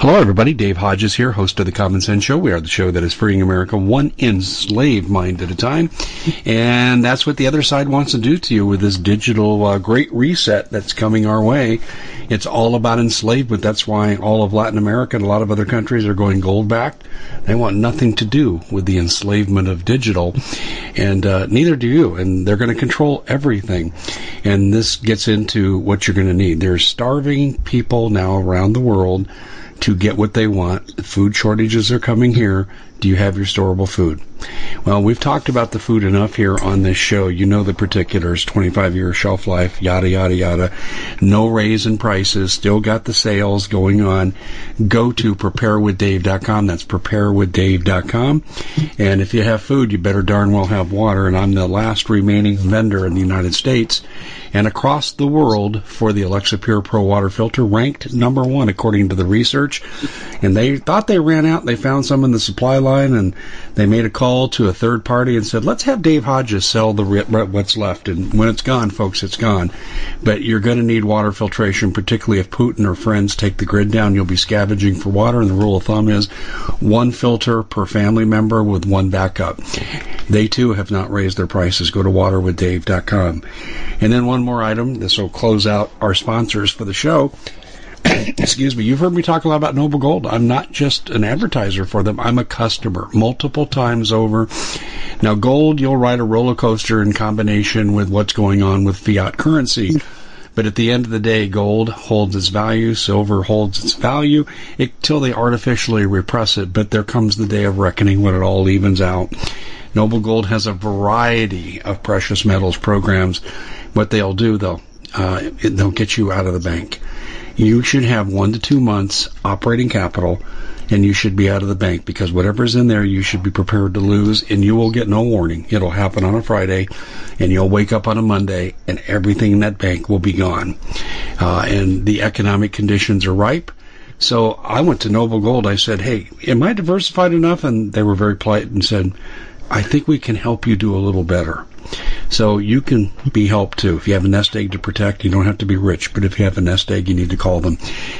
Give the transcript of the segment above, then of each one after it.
Hello, everybody. Dave Hodges here, host of the Common Sense Show. We are the show that is freeing America one enslaved mind at a time. And that's what the other side wants to do to you with this digital uh, great reset that's coming our way. It's all about enslavement. That's why all of Latin America and a lot of other countries are going gold backed. They want nothing to do with the enslavement of digital. And uh, neither do you. And they're going to control everything. And this gets into what you're going to need. There's starving people now around the world to get what they want. Food shortages are coming here. Do you have your storable food? Well, we've talked about the food enough here on this show. You know the particulars 25 year shelf life, yada, yada, yada. No raise in prices, still got the sales going on. Go to preparewithdave.com. That's preparewithdave.com. And if you have food, you better darn well have water. And I'm the last remaining vendor in the United States and across the world for the Alexa Pure Pro water filter, ranked number one according to the research. And they thought they ran out. They found some in the supply line, and they made a call to a third party and said, "Let's have Dave Hodges sell the what's left." And when it's gone, folks, it's gone. But you're going to need water filtration, particularly if Putin or friends take the grid down. You'll be scavenging for water, and the rule of thumb is one filter per family member with one backup. They too have not raised their prices. Go to waterwithdave.com. And then one more item. This will close out our sponsors for the show. Excuse me. You've heard me talk a lot about Noble Gold. I'm not just an advertiser for them. I'm a customer multiple times over. Now, gold, you'll ride a roller coaster in combination with what's going on with fiat currency. But at the end of the day, gold holds its value, silver holds its value until they artificially repress it. But there comes the day of reckoning when it all evens out. Noble Gold has a variety of precious metals programs. What they'll do, though, uh, they'll get you out of the bank. You should have one to two months operating capital, and you should be out of the bank because whatever's in there, you should be prepared to lose, and you will get no warning. It'll happen on a Friday, and you'll wake up on a Monday, and everything in that bank will be gone. Uh, and the economic conditions are ripe. So I went to Noble Gold. I said, "Hey, am I diversified enough?" And they were very polite and said, I think we can help you do a little better. So you can be helped too. If you have a nest egg to protect, you don't have to be rich, but if you have a nest egg, you need to call them.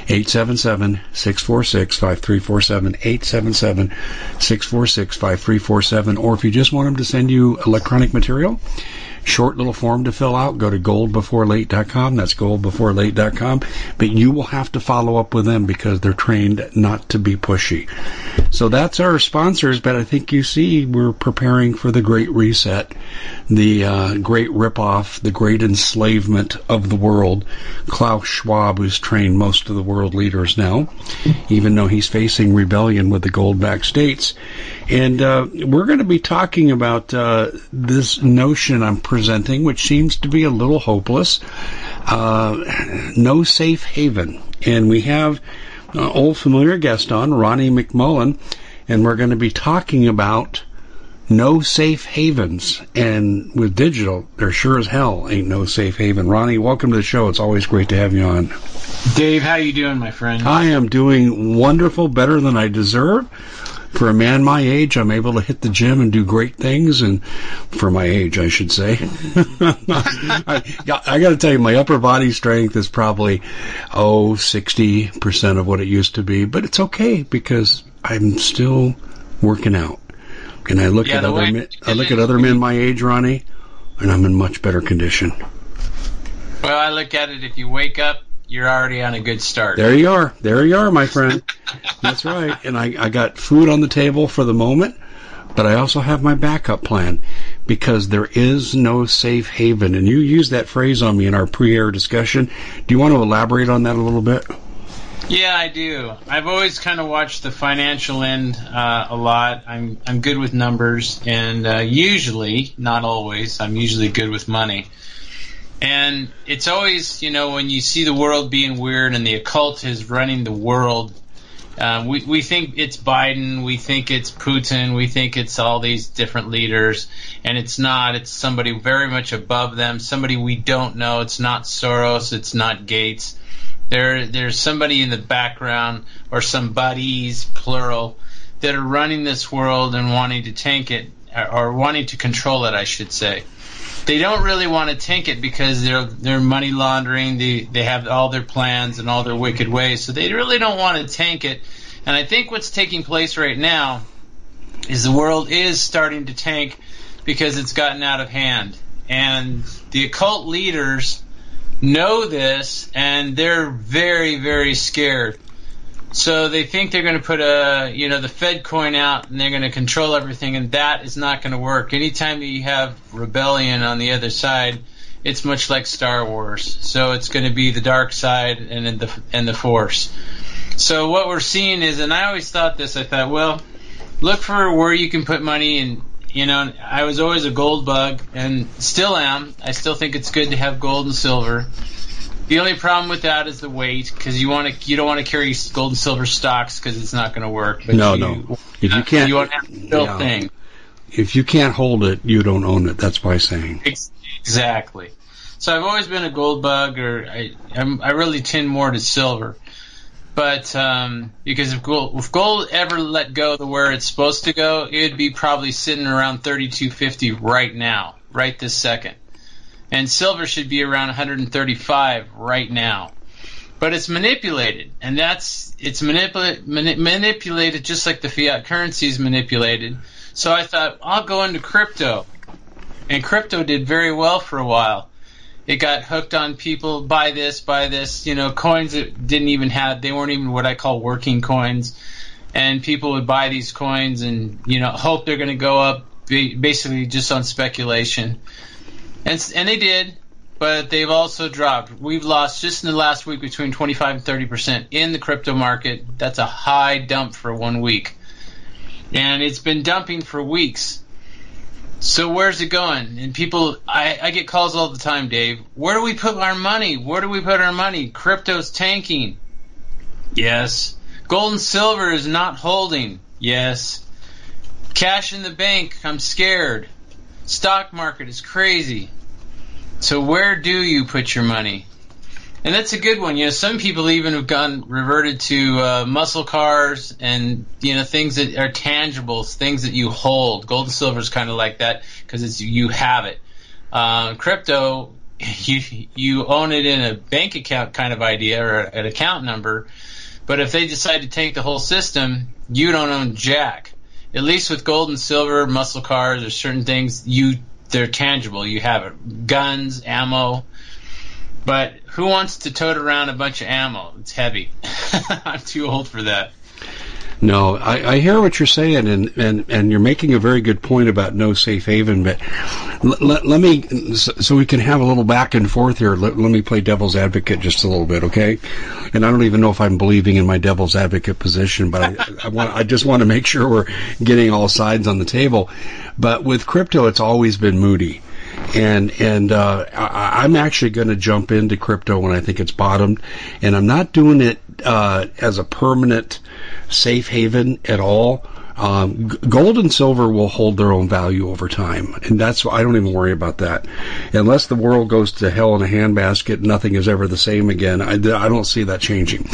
877-646-5347, 877-646-5347, or if you just want them to send you electronic material, short little form to fill out. Go to goldbeforelate.com. That's goldbeforelate.com. But you will have to follow up with them because they're trained not to be pushy. So that's our sponsors. But I think you see we're preparing for the great reset, the uh, great ripoff, the great enslavement of the world. Klaus Schwab, who's trained most of the world leaders now, even though he's facing rebellion with the gold-backed states. And uh, we're going to be talking about uh, this notion I'm presenting, which seems to be a little hopeless. Uh, no safe haven. And we have an old familiar guest on, Ronnie McMullen, and we're going to be talking about no safe havens. And with digital, there sure as hell ain't no safe haven. Ronnie, welcome to the show. It's always great to have you on. Dave, how you doing, my friend? I am doing wonderful, better than I deserve for a man my age, I'm able to hit the gym and do great things, and for my age, I should say. I, I got to tell you, my upper body strength is probably oh 60 percent of what it used to be, but it's okay because I'm still working out. And I look yeah, at other men, I look at other men my age, Ronnie, and I'm in much better condition. Well, I look at it if you wake up you're already on a good start. There you are. There you are, my friend. That's right. And I, I got food on the table for the moment, but I also have my backup plan because there is no safe haven. And you used that phrase on me in our pre-air discussion. Do you want to elaborate on that a little bit? Yeah, I do. I've always kind of watched the financial end uh, a lot. I'm I'm good with numbers, and uh, usually, not always, I'm usually good with money. And it's always, you know, when you see the world being weird and the occult is running the world, uh, we we think it's Biden, we think it's Putin, we think it's all these different leaders, and it's not. It's somebody very much above them, somebody we don't know. It's not Soros, it's not Gates there, there's somebody in the background or some buddies, plural, that are running this world and wanting to tank it or wanting to control it, I should say. They don't really want to tank it because they're they're money laundering. They they have all their plans and all their wicked ways, so they really don't want to tank it. And I think what's taking place right now is the world is starting to tank because it's gotten out of hand, and the occult leaders know this and they're very, very scared. So they think they're going to put a, you know, the Fed coin out and they're going to control everything, and that is not going to work. Anytime you have rebellion on the other side, it's much like Star Wars. So it's going to be the dark side and the and the Force. So what we're seeing is, and I always thought this. I thought, well, look for where you can put money and you know, I was always a gold bug and still am. I still think it's good to have gold and silver. The only problem with that is the weight because you want to you don't want to carry gold and silver stocks because it's not going to work. But no, you, no. If you can't, you want to have the yeah. thing. If you can't hold it, you don't own it. That's by saying. Exactly. So I've always been a gold bug, or I I'm, I really tend more to silver. But um, because if gold, if gold ever let go the where it's supposed to go, it would be probably sitting around 32.50 right now, right this second. And silver should be around 135 right now. But it's manipulated, and that's it's mani- manipulated just like the fiat currency is manipulated. So I thought I'll go into crypto, and crypto did very well for a while it got hooked on people buy this, buy this, you know, coins that didn't even have they weren't even what I call working coins. And people would buy these coins and you know hope they're going to go up basically just on speculation. And and they did, but they've also dropped. We've lost just in the last week between 25 and 30 percent in the crypto market. That's a high dump for one week, and it's been dumping for weeks. So where's it going? And people, I, I get calls all the time, Dave. Where do we put our money? Where do we put our money? Crypto's tanking. Yes. Gold and silver is not holding. Yes. Cash in the bank. I'm scared. Stock market is crazy. So where do you put your money? And that's a good one. You know, some people even have gone reverted to uh, muscle cars and you know things that are tangible, things that you hold. Gold and silver is kind of like that because it's you have it. Uh, crypto, you you own it in a bank account kind of idea or an account number. But if they decide to take the whole system, you don't own jack. At least with gold and silver, muscle cars, or certain things you they're tangible. You have it. Guns, ammo but who wants to tote around a bunch of ammo? It's heavy. I'm too old for that. No, I, I hear what you're saying, and, and, and you're making a very good point about no safe haven. But let, let me, so we can have a little back and forth here. Let, let me play devil's advocate just a little bit, okay? And I don't even know if I'm believing in my devil's advocate position, but I, I want, I just want to make sure we're getting all sides on the table. But with crypto, it's always been moody and and uh, I, am actually going to jump into crypto when I think it's bottomed, and I'm not doing it uh, as a permanent safe haven at all. Um, gold and silver will hold their own value over time, and that's why I don't even worry about that. Unless the world goes to hell in a handbasket, nothing is ever the same again. I, I don't see that changing.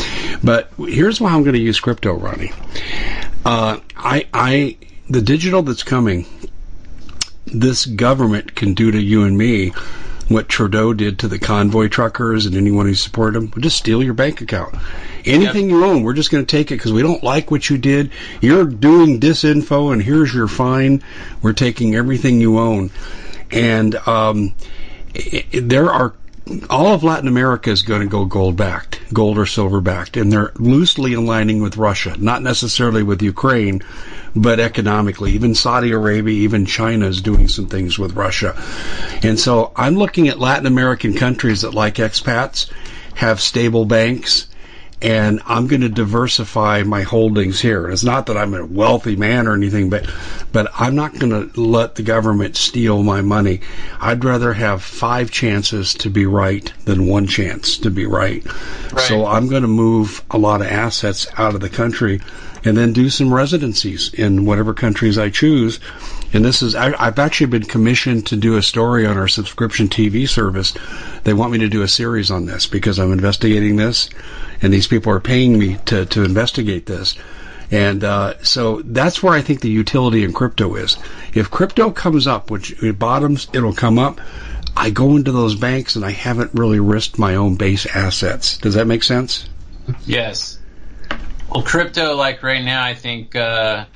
But here's why I'm going to use crypto, Ronnie. Uh, I, I, the digital that's coming this government can do to you and me what Trudeau did to the convoy truckers and anyone who supported them. We'll just steal your bank account. Anything yep. you own, we're just going to take it because we don't like what you did. You're doing disinfo, and here's your fine. We're taking everything you own. And um, it, there are all of Latin America is going to go gold backed, gold or silver backed, and they're loosely aligning with Russia, not necessarily with Ukraine, but economically. Even Saudi Arabia, even China is doing some things with Russia. And so I'm looking at Latin American countries that, like expats, have stable banks and I'm going to diversify my holdings here. And It's not that I'm a wealthy man or anything, but but I'm not going to let the government steal my money. I'd rather have five chances to be right than one chance to be right. right. So I'm going to move a lot of assets out of the country and then do some residencies in whatever countries I choose. And this is, I, have actually been commissioned to do a story on our subscription TV service. They want me to do a series on this because I'm investigating this and these people are paying me to, to investigate this. And uh, so that's where I think the utility in crypto is. If crypto comes up, which it bottoms, it'll come up. I go into those banks and I haven't really risked my own base assets. Does that make sense? Yes. Well, crypto, like right now, I think uh,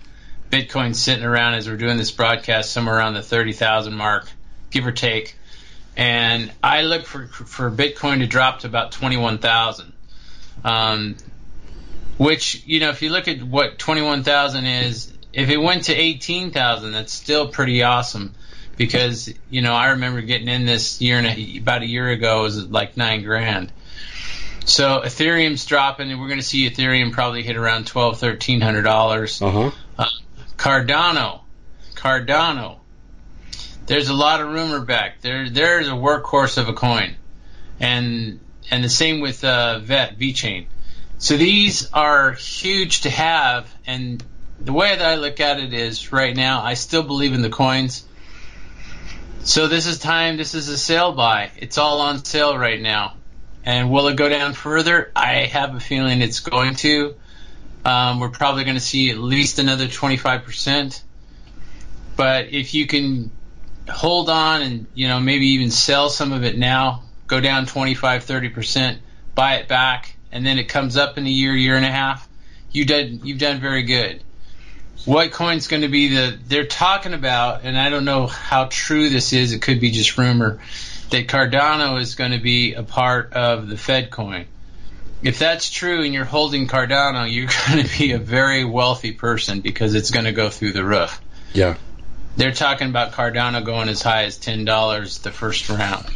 Bitcoin's sitting around as we're doing this broadcast somewhere around the 30,000 mark, give or take. And I look for for Bitcoin to drop to about 21,000. Um, which you know, if you look at what twenty one thousand is, if it went to eighteen thousand, that's still pretty awesome. Because you know, I remember getting in this year and a, about a year ago it was like nine grand. So Ethereum's dropping, and we're going to see Ethereum probably hit around twelve, thirteen hundred dollars. Uh-huh. Uh, Cardano, Cardano. There's a lot of rumor back there. There's a workhorse of a coin, and and the same with uh, Vet VeChain. So these are huge to have, and the way that I look at it is right now, I still believe in the coins. So this is time. This is a sale buy. It's all on sale right now. And will it go down further? I have a feeling it's going to. Um, we're probably going to see at least another 25%. But if you can hold on and, you know, maybe even sell some of it now, go down 25, 30%, buy it back, and then it comes up in a year, year and a half, you did, you've done very good. What coin's going to be the, they're talking about, and I don't know how true this is, it could be just rumor, that Cardano is going to be a part of the Fed coin. If that's true and you're holding Cardano, you're going to be a very wealthy person because it's going to go through the roof. Yeah. They're talking about Cardano going as high as $10 the first round.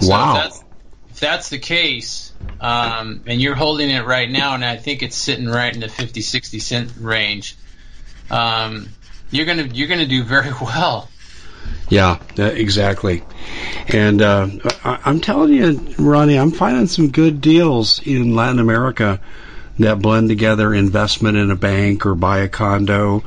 So wow. If that's, if that's the case, um, and you're holding it right now, and I think it's sitting right in the 50, 60 cent range, um, you're gonna you're gonna do very well. Yeah, exactly. And uh, I, I'm telling you, Ronnie, I'm finding some good deals in Latin America that blend together investment in a bank or buy a condo,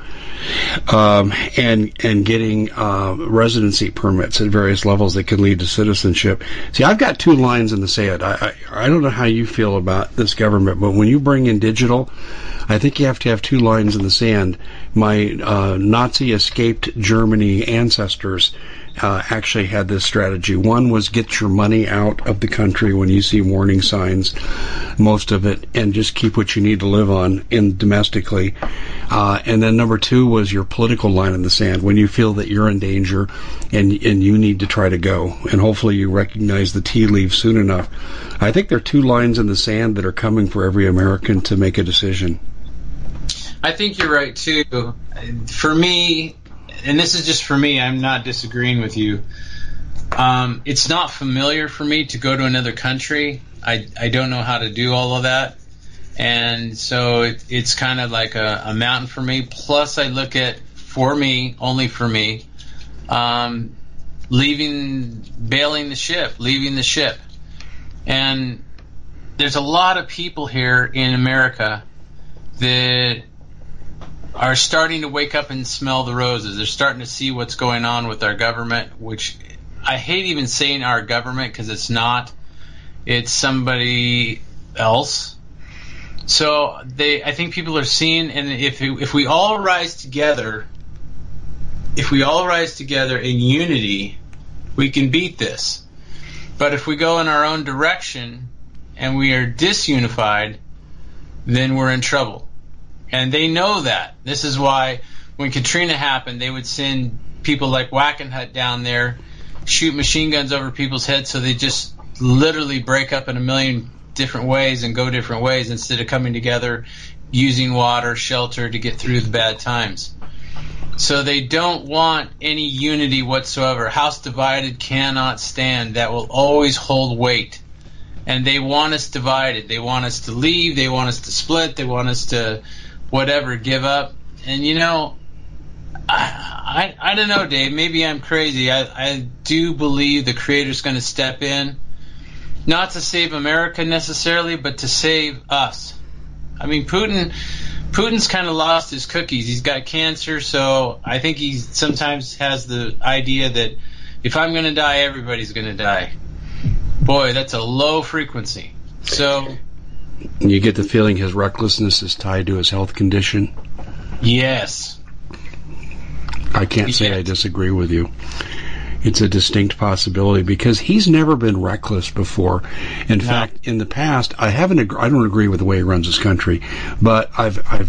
um, and and getting uh, residency permits at various levels that can lead to citizenship. See, I've got two lines in the sand. I, I I don't know how you feel about this government, but when you bring in digital, I think you have to have two lines in the sand. My uh, Nazi escaped Germany ancestors uh, actually had this strategy. One was get your money out of the country when you see warning signs, most of it, and just keep what you need to live on in domestically. Uh, and then number two was your political line in the sand when you feel that you're in danger and and you need to try to go. And hopefully you recognize the tea leaves soon enough. I think there are two lines in the sand that are coming for every American to make a decision. I think you're right too. For me, and this is just for me, I'm not disagreeing with you. Um, it's not familiar for me to go to another country. I, I don't know how to do all of that. And so it, it's kind of like a, a mountain for me. Plus, I look at, for me, only for me, um, leaving, bailing the ship, leaving the ship. And there's a lot of people here in America that are starting to wake up and smell the roses. They're starting to see what's going on with our government, which I hate even saying our government because it's not. It's somebody else. So they, I think people are seeing, and if if we all rise together, if we all rise together in unity, we can beat this. But if we go in our own direction and we are disunified, then we're in trouble and they know that. This is why when Katrina happened, they would send people like Wackenhut down there, shoot machine guns over people's heads, so they just literally break up in a million different ways and go different ways instead of coming together using water, shelter to get through the bad times. So they don't want any unity whatsoever. House divided cannot stand. That will always hold weight. And they want us divided. They want us to leave. They want us to split. They want us to whatever, give up. And you know, I, I, I don't know, Dave. Maybe I'm crazy. I, I do believe the creator's going to step in, not to save America necessarily, but to save us. I mean, Putin, Putin's kind of lost his cookies. He's got cancer, so I think he sometimes has the idea that if I'm going to die, everybody's going to die. Boy, that's a low frequency. So you get the feeling his recklessness is tied to his health condition. Yes. I can't say I disagree with you. It's a distinct possibility because he's never been reckless before. In no. fact, in the past, I haven't. I don't agree with the way he runs his country, but I've I've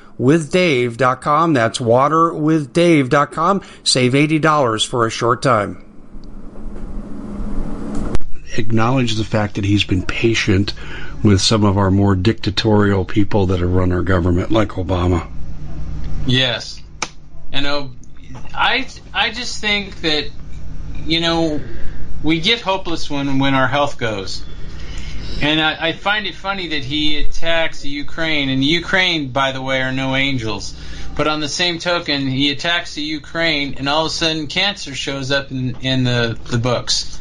waterwithdave.com. That's waterwithdave.com. Save $80 for a short time. Acknowledge the fact that he's been patient with some of our more dictatorial people that have run our government, like Obama. Yes. And uh, I, I just think that, you know, we get hopeless when, when our health goes. And I, I, find it funny that he attacks Ukraine, and Ukraine, by the way, are no angels. But on the same token, he attacks the Ukraine, and all of a sudden, cancer shows up in, in the, the books.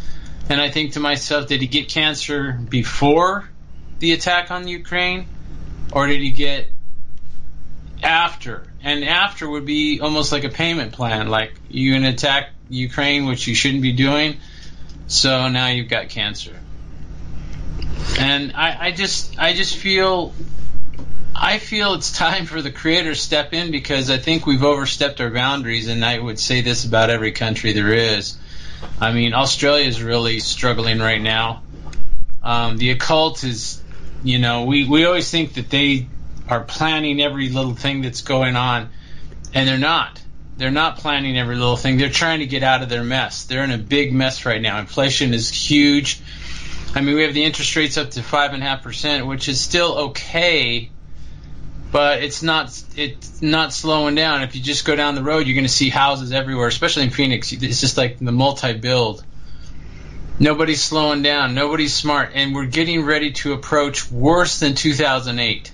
And I think to myself, did he get cancer before the attack on Ukraine, or did he get after? And after would be almost like a payment plan, like you attack Ukraine, which you shouldn't be doing, so now you've got cancer. And I, I just I just feel I feel it's time for the creator to step in because I think we've overstepped our boundaries, and I would say this about every country there is. I mean, Australia is really struggling right now. Um, the occult is, you know, we, we always think that they are planning every little thing that's going on, and they're not. They're not planning every little thing. They're trying to get out of their mess. They're in a big mess right now. Inflation is huge I mean, we have the interest rates up to five and a half percent, which is still okay, but it's not it's not slowing down. If you just go down the road, you're going to see houses everywhere, especially in Phoenix. It's just like the multi-build. Nobody's slowing down. Nobody's smart, and we're getting ready to approach worse than 2008.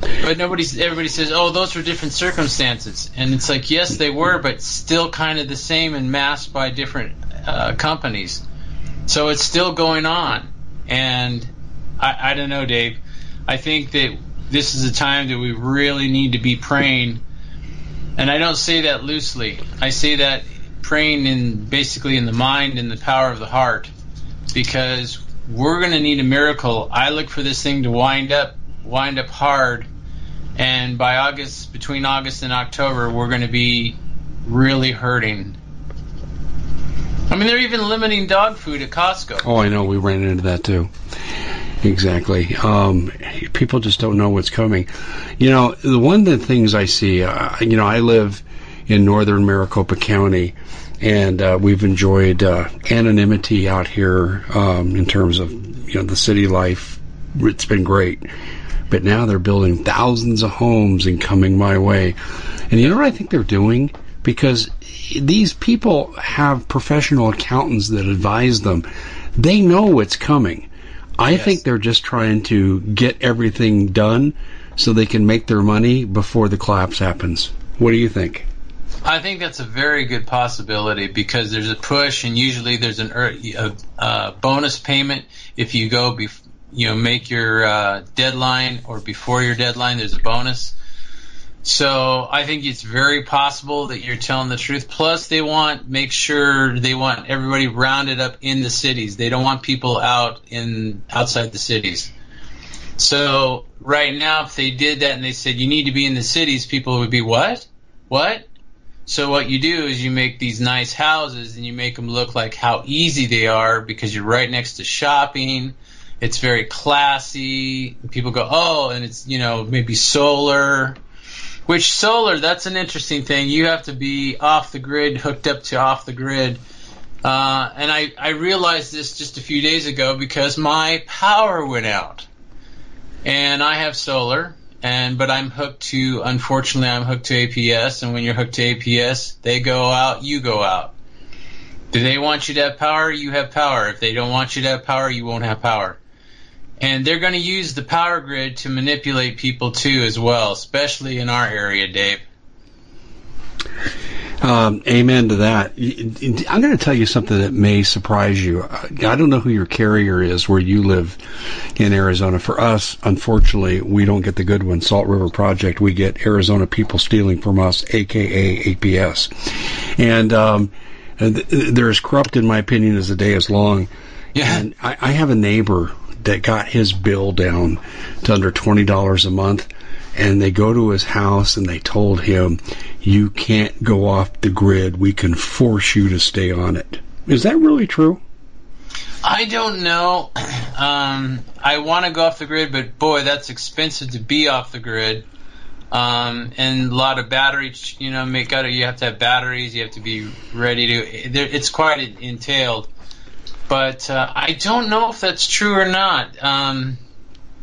But nobody's. Everybody says, "Oh, those were different circumstances," and it's like, yes, they were, but still kind of the same and masked by different uh, companies. So it's still going on, and I, I don't know, Dave. I think that this is a time that we really need to be praying, and I don't say that loosely. I say that praying in basically in the mind and the power of the heart, because we're going to need a miracle. I look for this thing to wind up, wind up hard, and by August, between August and October, we're going to be really hurting. I mean, they're even limiting dog food at Costco. Oh, I know. We ran into that too. Exactly. Um, people just don't know what's coming. You know, the one of the things I see, uh, you know, I live in northern Maricopa County, and uh, we've enjoyed uh, anonymity out here um, in terms of you know the city life. It's been great, but now they're building thousands of homes and coming my way. And you know what I think they're doing? Because these people have professional accountants that advise them. They know what's coming. I yes. think they're just trying to get everything done so they can make their money before the collapse happens. What do you think? I think that's a very good possibility because there's a push, and usually there's an a, a bonus payment if you go, bef- you know, make your uh, deadline or before your deadline. There's a bonus. So I think it's very possible that you're telling the truth. Plus, they want make sure they want everybody rounded up in the cities. They don't want people out in outside the cities. So right now, if they did that and they said you need to be in the cities, people would be what? What? So what you do is you make these nice houses and you make them look like how easy they are because you're right next to shopping. It's very classy. People go, oh, and it's you know maybe solar which solar, that's an interesting thing. You have to be off the grid, hooked up to off the grid. Uh, and I, I realized this just a few days ago because my power went out. And I have solar, and but I'm hooked to unfortunately I'm hooked to APS and when you're hooked to APS, they go out, you go out. Do they want you to have power? You have power. If they don't want you to have power, you won't have power. And they're going to use the power grid to manipulate people too, as well, especially in our area, Dave. Um, amen to that. I'm going to tell you something that may surprise you. I don't know who your carrier is where you live in Arizona. For us, unfortunately, we don't get the good one, Salt River Project. We get Arizona people stealing from us, aka APS. And um, they're as corrupt, in my opinion, as the day is long. Yeah. And I, I have a neighbor that got his bill down to under twenty dollars a month. And they go to his house and they told him you can't go off the grid. We can force you to stay on it. Is that really true? I don't know. Um, i want to go off the grid but boy that's expensive to be off the grid. Um, and a lot of batteries you know make out you have to have batteries. You have to be ready to it's quite entailed but uh, I don't know if that's true or not. Um,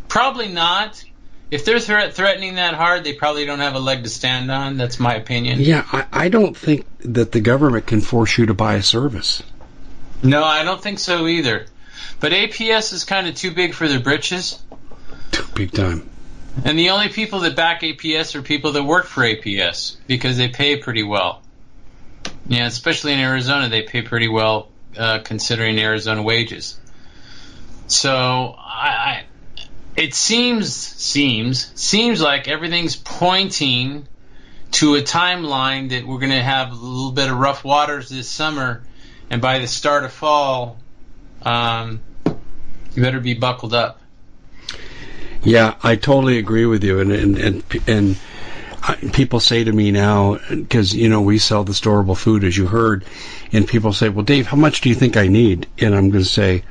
probably not. If they're thre- threatening that hard, they probably don't have a leg to stand on. That's my opinion. Yeah, I, I don't think that the government can force you to buy a service. No, I don't think so either. But APS is kind of too big for their britches. Too big time. And the only people that back APS are people that work for APS because they pay pretty well. Yeah, especially in Arizona, they pay pretty well uh, considering Arizona wages. So I, I, it seems seems seems like everything's pointing to a timeline that we're going to have a little bit of rough waters this summer, and by the start of fall, um, you better be buckled up. Yeah, I totally agree with you, and and and. and people say to me now because you know we sell the storable food as you heard and people say well dave how much do you think i need? And i'm going to say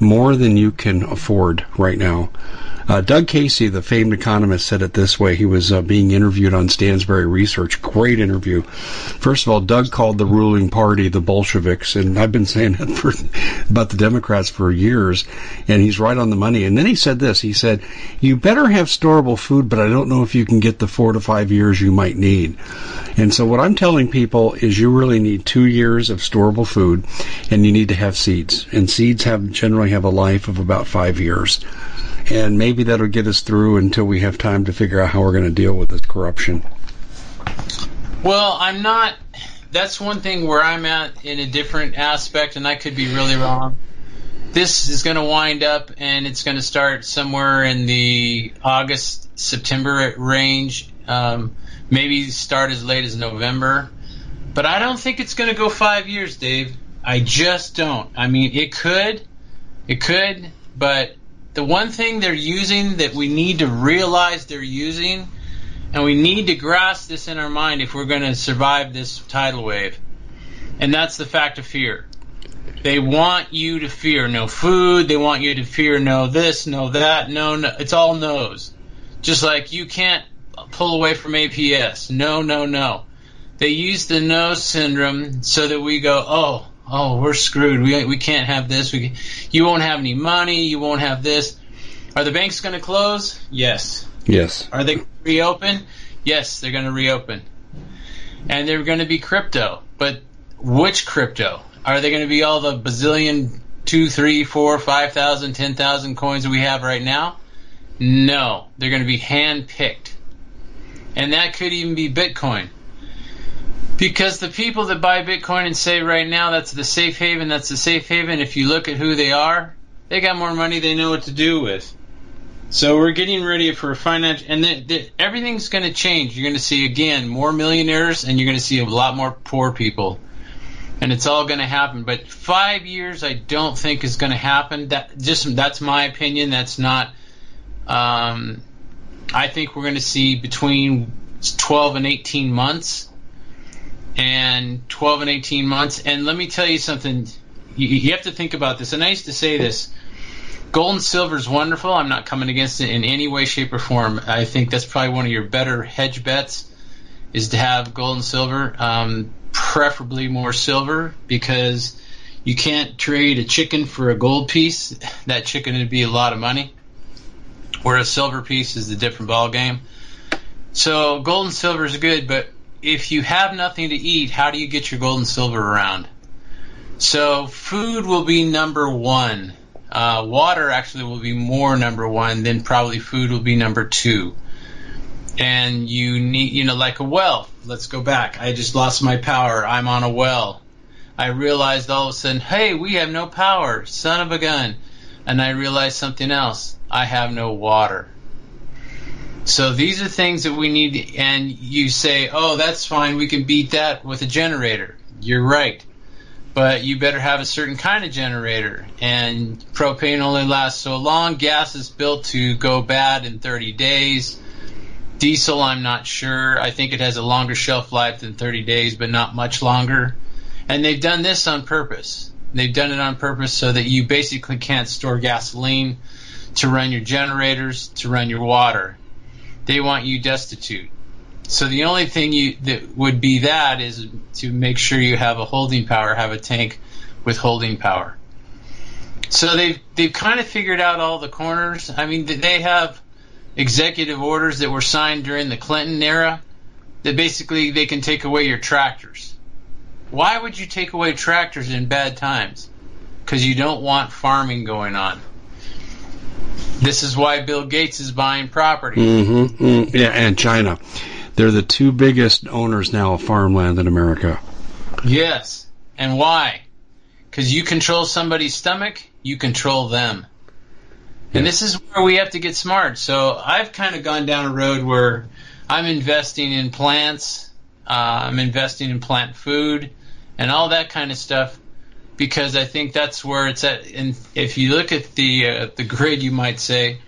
more than you can afford right now Uh, Doug Casey, the famed economist, said it this way. He was uh, being interviewed on Stansberry Research. Great interview. First of all, Doug called the ruling party the Bolsheviks, and I've been saying that for about the Democrats for years, and he's right on the money. And then he said this. He said, "You better have storable food, but I don't know if you can get the four to five years you might need." And so what I'm telling people is you really need two years of storable food, and you need to have seeds. And seeds have generally have a life of about five years and maybe that'll get us through until we have time to figure out how we're going to deal with this corruption. Well, I'm not. That's one thing where I'm at in a different aspect, and I could be really wrong. This is going to wind up, and it's going to start somewhere in the August September range. Um, maybe start as late as November, but I don't think it's going to go five years, Dave. I just don't. I mean, it could, it could, but the one thing they're using that we need to realize they're using, and we need to grasp this in our mind if we're going to survive this tidal wave, and that's the fact of fear. They want you to fear no food. They want you to fear no this, no that, no, no. It's all no's. Just like you can't pull away from APS. No, no, no. They use the no syndrome so that we go, oh, oh, we're screwed. We we can't have this. We you won't have any money. You won't have this. Are the banks going to close? Yes. Yes. Are they reopen? Yes, they're going to reopen. And they're going to be crypto, but which crypto? Are they going to be all the bazillion, two, three, four, five thousand, ten thousand coins that we have right now? No, they're going to be hand picked, and that could even be Bitcoin. Because the people that buy Bitcoin and say right now that's the safe haven, that's the safe haven, if you look at who they are, they got more money they know what to do with. So we're getting ready for a financial, and the, the, everything's going to change. You're going to see again more millionaires, and you're going to see a lot more poor people, and it's all going to happen. But five years, I don't think is going to happen. That just that's my opinion. That's not. Um, I think we're going to see between 12 and 18 months and 12 and 18 months. And let me tell you something. You, you have to think about this. And I used to say this. Gold and silver is wonderful. I'm not coming against it in any way, shape, or form. I think that's probably one of your better hedge bets is to have gold and silver, um, preferably more silver because you can't trade a chicken for a gold piece. That chicken would be a lot of money, whereas silver piece is a different ball game. So gold and silver is good, but if you have nothing to eat, how do you get your gold and silver around? So food will be number one. Uh, water actually will be more number one. Then probably food will be number two. And you need, you know, like a well. Let's go back. I just lost my power. I'm on a well. I realized all of a sudden, hey, we have no power. Son of a gun. And I realized something else. I have no water. So these are things that we need, and you say, oh, that's fine, we can beat that with a generator. You're right. But you better have a certain kind of generator, and propane only lasts so long. Gas is built to go bad in 30 days. Diesel, I'm not sure. I think it has a longer shelf life than 30 days, but not much longer. And they've done this on purpose. They've done it on purpose so that you basically can't store gasoline to run your generators, to run your water they want you destitute. So the only thing you that would be that is to make sure you have a holding power, have a tank with holding power. So they've they've kind of figured out all the corners. I mean, they have executive orders that were signed during the Clinton era that basically they can take away your tractors. Why would you take away tractors in bad times? Because you don't want farming going on. This is why Bill Gates is buying property. Mm-hmm. Mm, yeah, and China. They're the two biggest owners now of farmland in America. Yes. And why? Because you control somebody's stomach, you control them. And this is where we have to get smart. So I've kind of gone down a road where I'm investing in plants, uh, I'm investing in plant food, and all that kind of stuff because I think that's where it's at. And if you look at the uh, the grid, you might say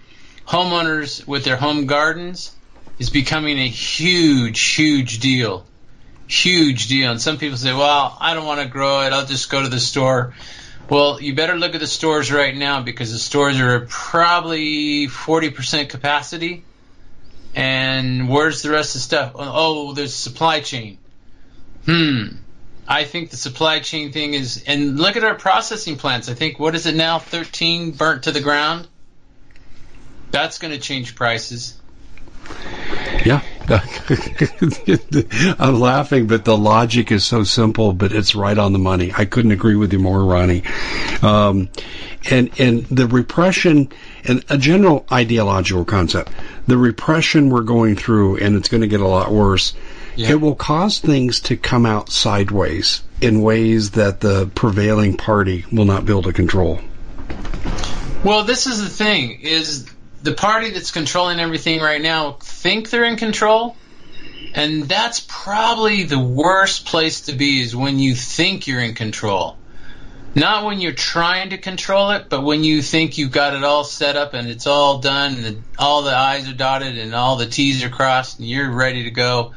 homeowners with their home gardens is becoming a huge, huge deal, huge deal. And some people say, "Well, I don't want to grow it. I'll just go to the store." Well, you better look at the stores right now because the stores are probably 40% capacity. And where's the rest of the stuff? Oh, there's supply chain. Hmm. I think the supply chain thing is, and look at our processing plants. I think, what is it now? 13 burnt to the ground? That's going to change prices. Yeah. I'm laughing, but the logic is so simple, but it's right on the money. I couldn't agree with you more, Ronnie. Um, and, and the repression and a general ideological concept, the repression we're going through, and it's going to get a lot worse. Yeah. It will cause things to come out sideways in ways that the prevailing party will not be able to control. Well, this is the thing: is the party that's controlling everything right now think they're in control, and that's probably the worst place to be is when you think you're in control. Not when you're trying to control it, but when you think you've got it all set up and it's all done and the, all the I's are dotted and all the T's are crossed and you're ready to go.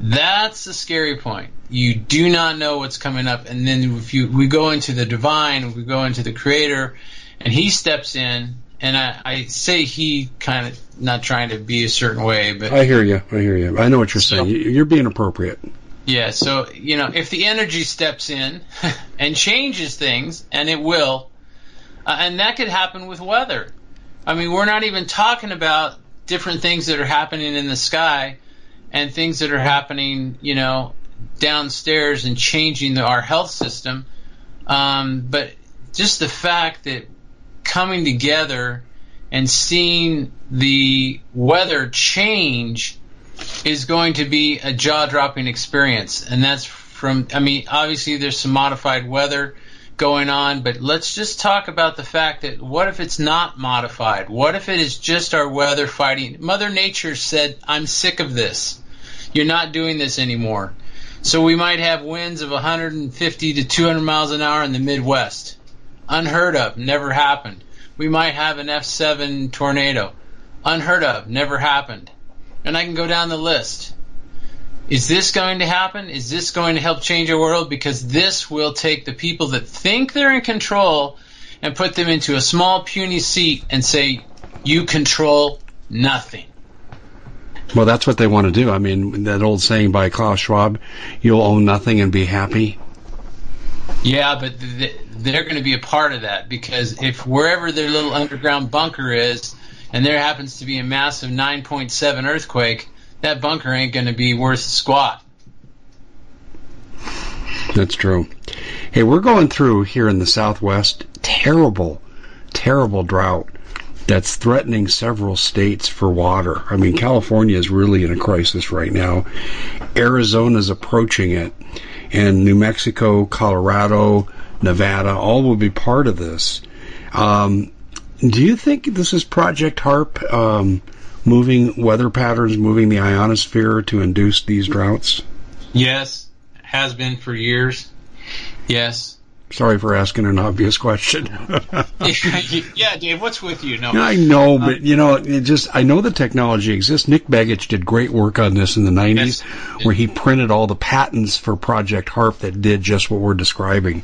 That's the scary point. You do not know what's coming up, and then if you we go into the divine, we go into the Creator, and He steps in and I, I say he kind of not trying to be a certain way, but I hear you. I hear you. I know what you're so, saying. You're being appropriate. Yeah. So you know, if the energy steps in and changes things, and it will, uh, and that could happen with weather. I mean, we're not even talking about different things that are happening in the sky and things that are happening, you know, downstairs and changing the, our health system. Um, but just the fact that coming together and seeing the weather change is going to be a jaw dropping experience. And that's from, I mean, obviously there's some modified weather going on, but let's just talk about the fact that what if it's not modified? What if it is just our weather fighting? Mother Nature said, I'm sick of this. You're not doing this anymore. So we might have winds of 150 to 200 miles an hour in the Midwest unheard of, never happened. We might have an F7 tornado, unheard of, never happened. And I can go down the list. Is this going to happen? Is this going to help change our world? Because this will take the people that think they're in control and put them into a small puny seat and say, you control nothing. Well, that's what they want to do. I mean, that old saying by Klaus Schwab, you'll own nothing and be happy. Yeah, but they're going to be a part of that because if wherever their little underground bunker is, and there happens to be a massive 9.7 earthquake, that bunker ain't going to be worth squat. That's true. Hey, we're going through here in the Southwest terrible, terrible drought that's threatening several states for water. I mean, California is really in a crisis right now. Arizona's approaching it and New Mexico, Colorado, Nevada, all will be part of this. Um, do you think this is Project HAARP? um, moving weather patterns, moving the ionosphere to induce these droughts? Yes, has been for years. Yes. Sorry for asking an obvious question. yeah, Dave, what's with you? No, I know, uh, but you know, it just I know the technology exists. Nick Begich did great work on this in the '90s, yes. where he printed all the patents for Project HAARP that did just what we're describing.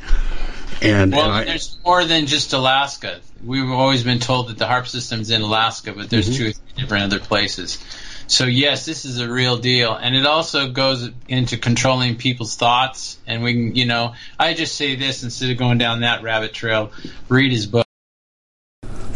And well, and I, there's more than just Alaska. We've always been told that the HAARP system's in Alaska, but there's mm-hmm. two or three different other places. So yes, this is a real deal, and it also goes into controlling people's thoughts. And we, can, you know, I just say this instead of going down that rabbit trail. Read his book.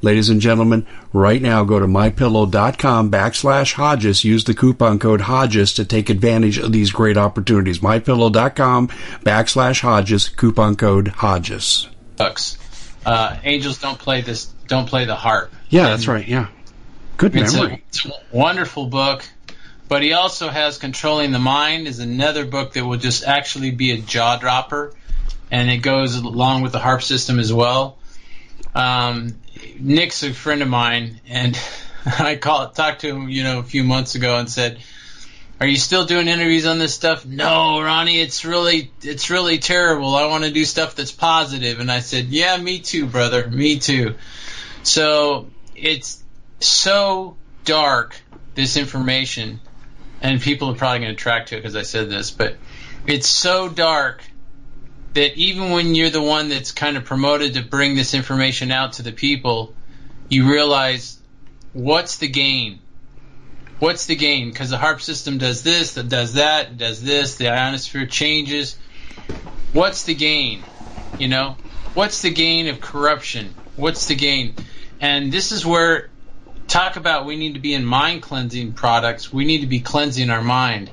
Ladies and gentlemen, right now go to mypillow.com backslash Hodges. Use the coupon code Hodges to take advantage of these great opportunities. Mypillow.com backslash Hodges, coupon code Hodges. Bucks. Uh, angels don't play this, don't play the HAARP. Yeah, and that's right. Yeah. Good memory. It's a, it's a wonderful book. But he also has Controlling the Mind is another book that will just actually be a jaw dropper. And it goes along with the HAARP system as well. Um, Nick's a friend of mine, and I called, talked to him, you know, a few months ago, and said, Are you still doing interviews on this stuff? No, Ronnie, it's really it's really terrible. I want to do stuff that's positive. And I said, Yeah, me too, brother. Me too. So it's so dark this information, and people are probably going to track to it because I said this, but it's so dark that even when you're the one that's kind of promoted to bring this information out to the people, you realize what's the gain? What's the gain? Because the HAARP system does this, that does that, does this, the ionosphere changes. What's the gain? You know? What's the gain of corruption? What's the gain? And this is where talk about we need to be in mind cleansing products. We need to be cleansing our mind.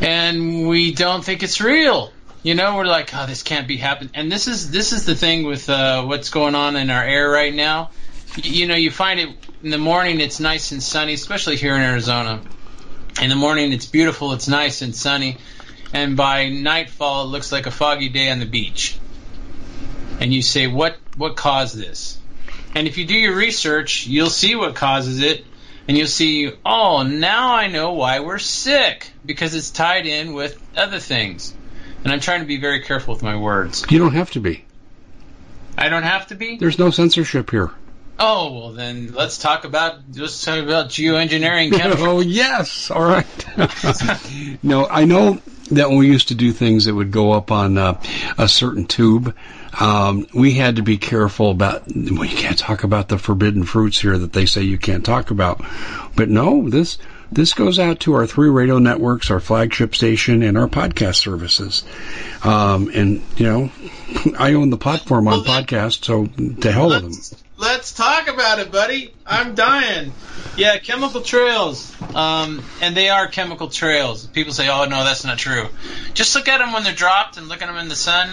And we don't think it's real. You know, we're like, oh, this can't be happening. And this is this is the thing with uh, what's going on in our air right now. You, you know, you find it in the morning. It's nice and sunny, especially here in Arizona. In the morning, it's beautiful. It's nice and sunny. And by nightfall, it looks like a foggy day on the beach. And you say, what what caused this? And if you do your research, you'll see what causes it. And you'll see, oh, now I know why we're sick because it's tied in with other things. And I'm trying to be very careful with my words. You don't have to be. I don't have to be. There's no censorship here. Oh well, then let's talk about let's talk about geoengineering. oh yes, all right. no, I know that when we used to do things that would go up on uh, a certain tube, um, we had to be careful about. We can't talk about the forbidden fruits here that they say you can't talk about. But no, this this goes out to our three radio networks, our flagship station, and our podcast services. Um, and you know, I own the platform on podcast, so to hell with them. Let's talk about it, buddy. I'm dying. Yeah, chemical trails. Um, and they are chemical trails. People say, oh, no, that's not true. Just look at them when they're dropped and look at them in the sun,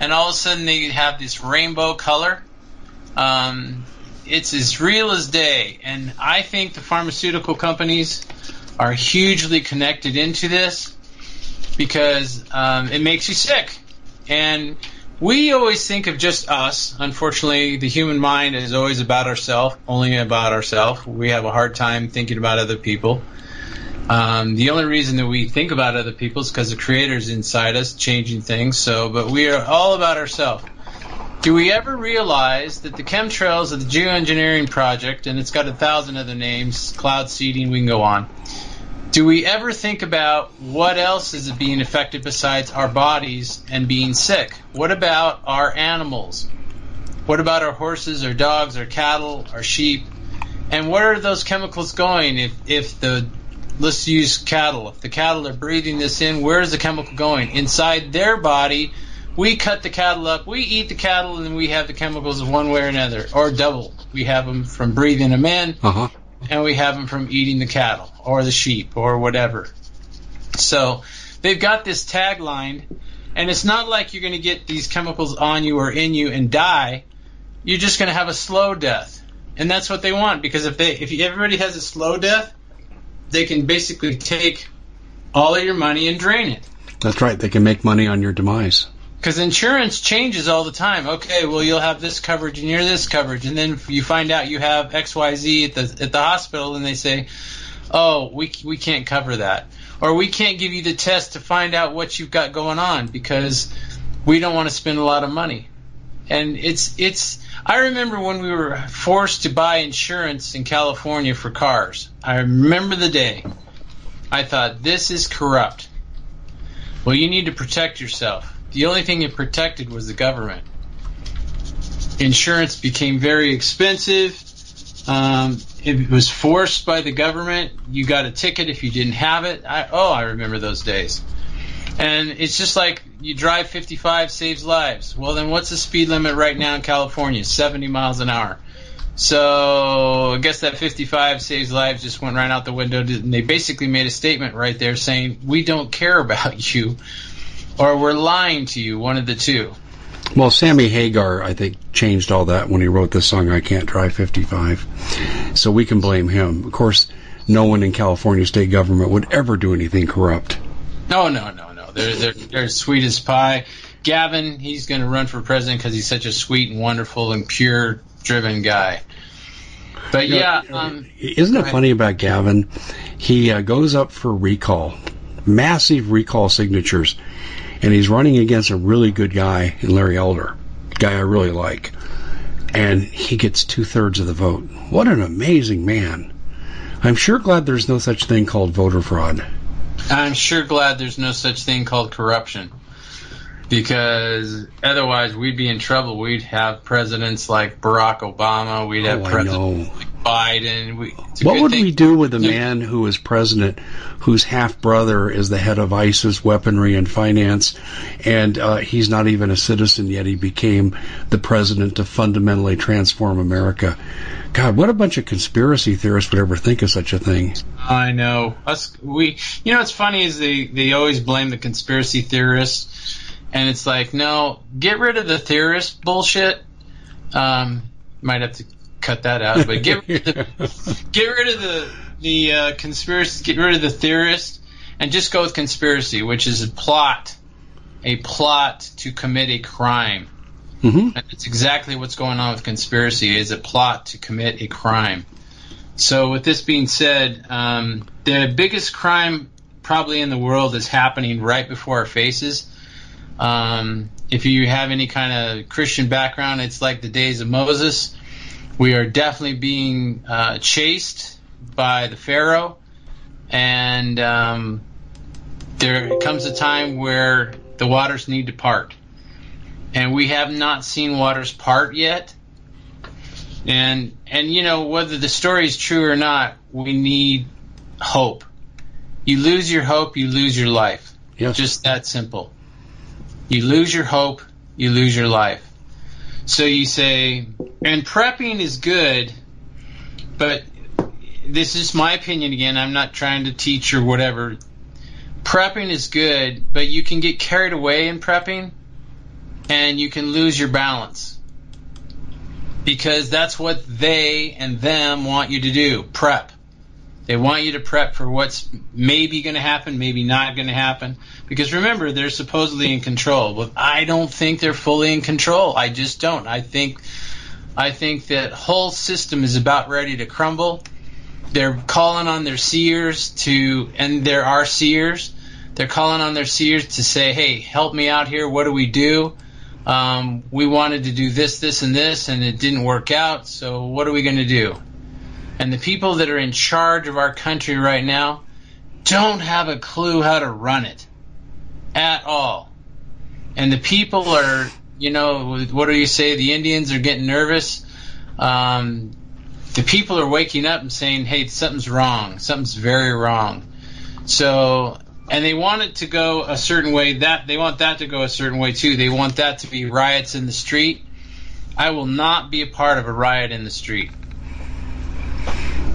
and all of a sudden they have this rainbow color. Um, it's as real as day. And I think the pharmaceutical companies are hugely connected into this because um, it makes you sick. And we always think of just us. Unfortunately, the human mind is always about ourselves, only about ourselves. We have a hard time thinking about other people. Um, the only reason that we think about other people is because the creator's inside us, changing things. So, but we are all about ourselves. Do we ever realize that the chemtrails of the geoengineering project, and it's got a thousand other names, cloud seeding, we can go on. Do we ever think about what else is being affected besides our bodies and being sick? What about our animals? What about our horses, our dogs, our cattle, our sheep? And where are those chemicals going if, if the let's use cattle. If the cattle are breathing this in, where is the chemical going? Inside their body, we cut the cattle up, we eat the cattle, and we have the chemicals one way or another, or double. We have them from breathing them in, Uh-huh. and we have them from eating the cattle or the sheep or whatever. So they've got this tagline, and it's not like you're going to get these chemicals on you or in you and die. You're just going to have a slow death, and that's what they want because if they if everybody has a slow death, they can basically take all of your money and drain it. That's right. They can make money on your demise. Because insurance changes all the time. Okay, well you'll have this coverage and you're this coverage, and then you find out you have X Y Z at the at the hospital, and they say, "Oh, we we can't cover that," or "We can't give you the test to find out what you've got going on because we don't want to spend a lot of money." And it's it's. I remember when we were forced to buy insurance in California for cars. I remember the day. I thought this is corrupt. Well, you need to protect yourself. The only thing it protected was the government. Insurance became very expensive. Um, it was forced by the government. You got a ticket if you didn't have it. I, oh, I remember those days. And it's just like you drive 55 saves lives. Well, then what's the speed limit right now in California? 70 miles an hour. So I guess that 55 saves lives just went right out the window. And they basically made a statement right there saying, we don't care about you or we're lying to you, one of the two. Well, Sammy Hagar, I think, changed all that when he wrote the song "I Can't Drive 55," so we can blame him. Of course, no one in California state government would ever do anything corrupt. No, no, no, no. They're they're, they're sweet as pie. Gavin, he's going to run for president because he's such a sweet and wonderful and pure driven guy. But yeah, um, isn't it funny about Gavin? He uh, goes up for recall, massive recall signatures, and he's running against a really good guy in Larry Elder, guy I really like, and he gets two thirds of the vote. What an amazing man! I'm sure glad there's no such thing called voter fraud. I'm sure glad there's no such thing called corruption because otherwise we'd be in trouble. We'd have presidents like Barack Obama. We'd oh, have Oh, presidents like Biden. We, What would thing- we do with a man who is president, whose half brother is the head of ISIS weaponry and finance, and uh, he's not even a citizen yet? He became the president to fundamentally transform America. God, what a bunch of conspiracy theorists would ever think of such a thing? I know. Us, we, you know, what's funny is they they always blame the conspiracy theorists, and it's like, no, get rid of the theorist bullshit. Um, might have to cut that out, but get rid of the, get rid of the the uh, conspiracy, get rid of the theorist, and just go with conspiracy, which is a plot, a plot to commit a crime. hmm And that's exactly what's going on with conspiracy is a plot to commit a crime. So with this being said, um, the biggest crime probably in the world is happening right before our faces. Um, if you have any kind of Christian background, it's like the days of Moses. We are definitely being uh, chased by the Pharaoh, and um, there comes a time where the waters need to part and we have not seen waters part yet. And and you know whether the story is true or not, we need hope. You lose your hope, you lose your life. Yes. Just that simple. You lose your hope, you lose your life. So you say, and prepping is good, but this is my opinion again. I'm not trying to teach or whatever. Prepping is good, but you can get carried away in prepping and you can lose your balance. Because that's what they and them want you to do prep. They want you to prep for what's maybe going to happen, maybe not going to happen. Because remember, they're supposedly in control. But I don't think they're fully in control. I just don't. I think, I think that whole system is about ready to crumble. They're calling on their seers to, and there are seers. They're calling on their seers to say, "Hey, help me out here. What do we do? Um, we wanted to do this, this, and this, and it didn't work out. So what are we going to do?" And the people that are in charge of our country right now don't have a clue how to run it at all. And the people are, you know, what do you say? The Indians are getting nervous. Um, the people are waking up and saying, "Hey, something's wrong. Something's very wrong." So, and they want it to go a certain way. That they want that to go a certain way too. They want that to be riots in the street. I will not be a part of a riot in the street.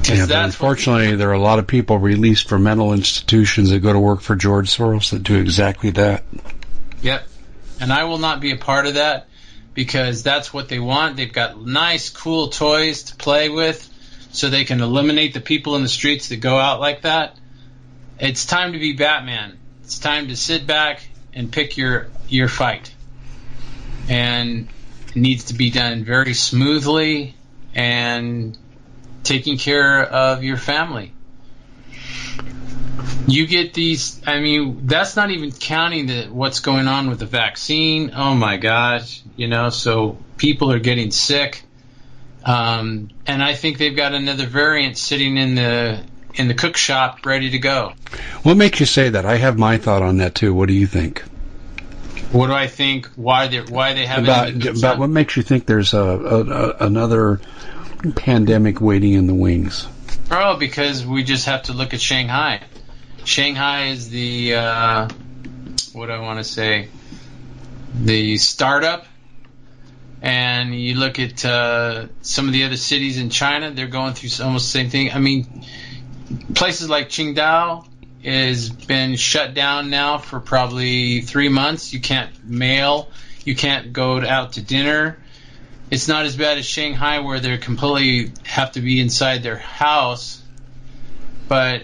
Yeah, but unfortunately, there are a lot of people released from mental institutions that go to work for George Soros that do exactly that. Yep. And I will not be a part of that because that's what they want. They've got nice, cool toys to play with so they can eliminate the people in the streets that go out like that. It's time to be Batman. It's time to sit back and pick your your fight. And it needs to be done very smoothly and taking care of your family. You get these i mean that's not even counting the what's going on with the vaccine. Oh my gosh you know so people are getting sick. Um, and i think they've got another variant sitting in the in the cook shop ready to go. What makes you say that? I have my thought on that too. What do you think? What do i think? Why they why they have about it in the cook about what makes you think there's a, a, a another pandemic waiting in the wings? Oh, because we just have to look at Shanghai. Shanghai is the uh, what do I want to say, the startup, and you look at uh, some of the other cities in China. They're going through almost the same thing. I mean, places like Qingdao has been shut down now for probably three months. You can't mail. You can't go out to dinner it's not as bad as Shanghai where they completely have to be inside their house, but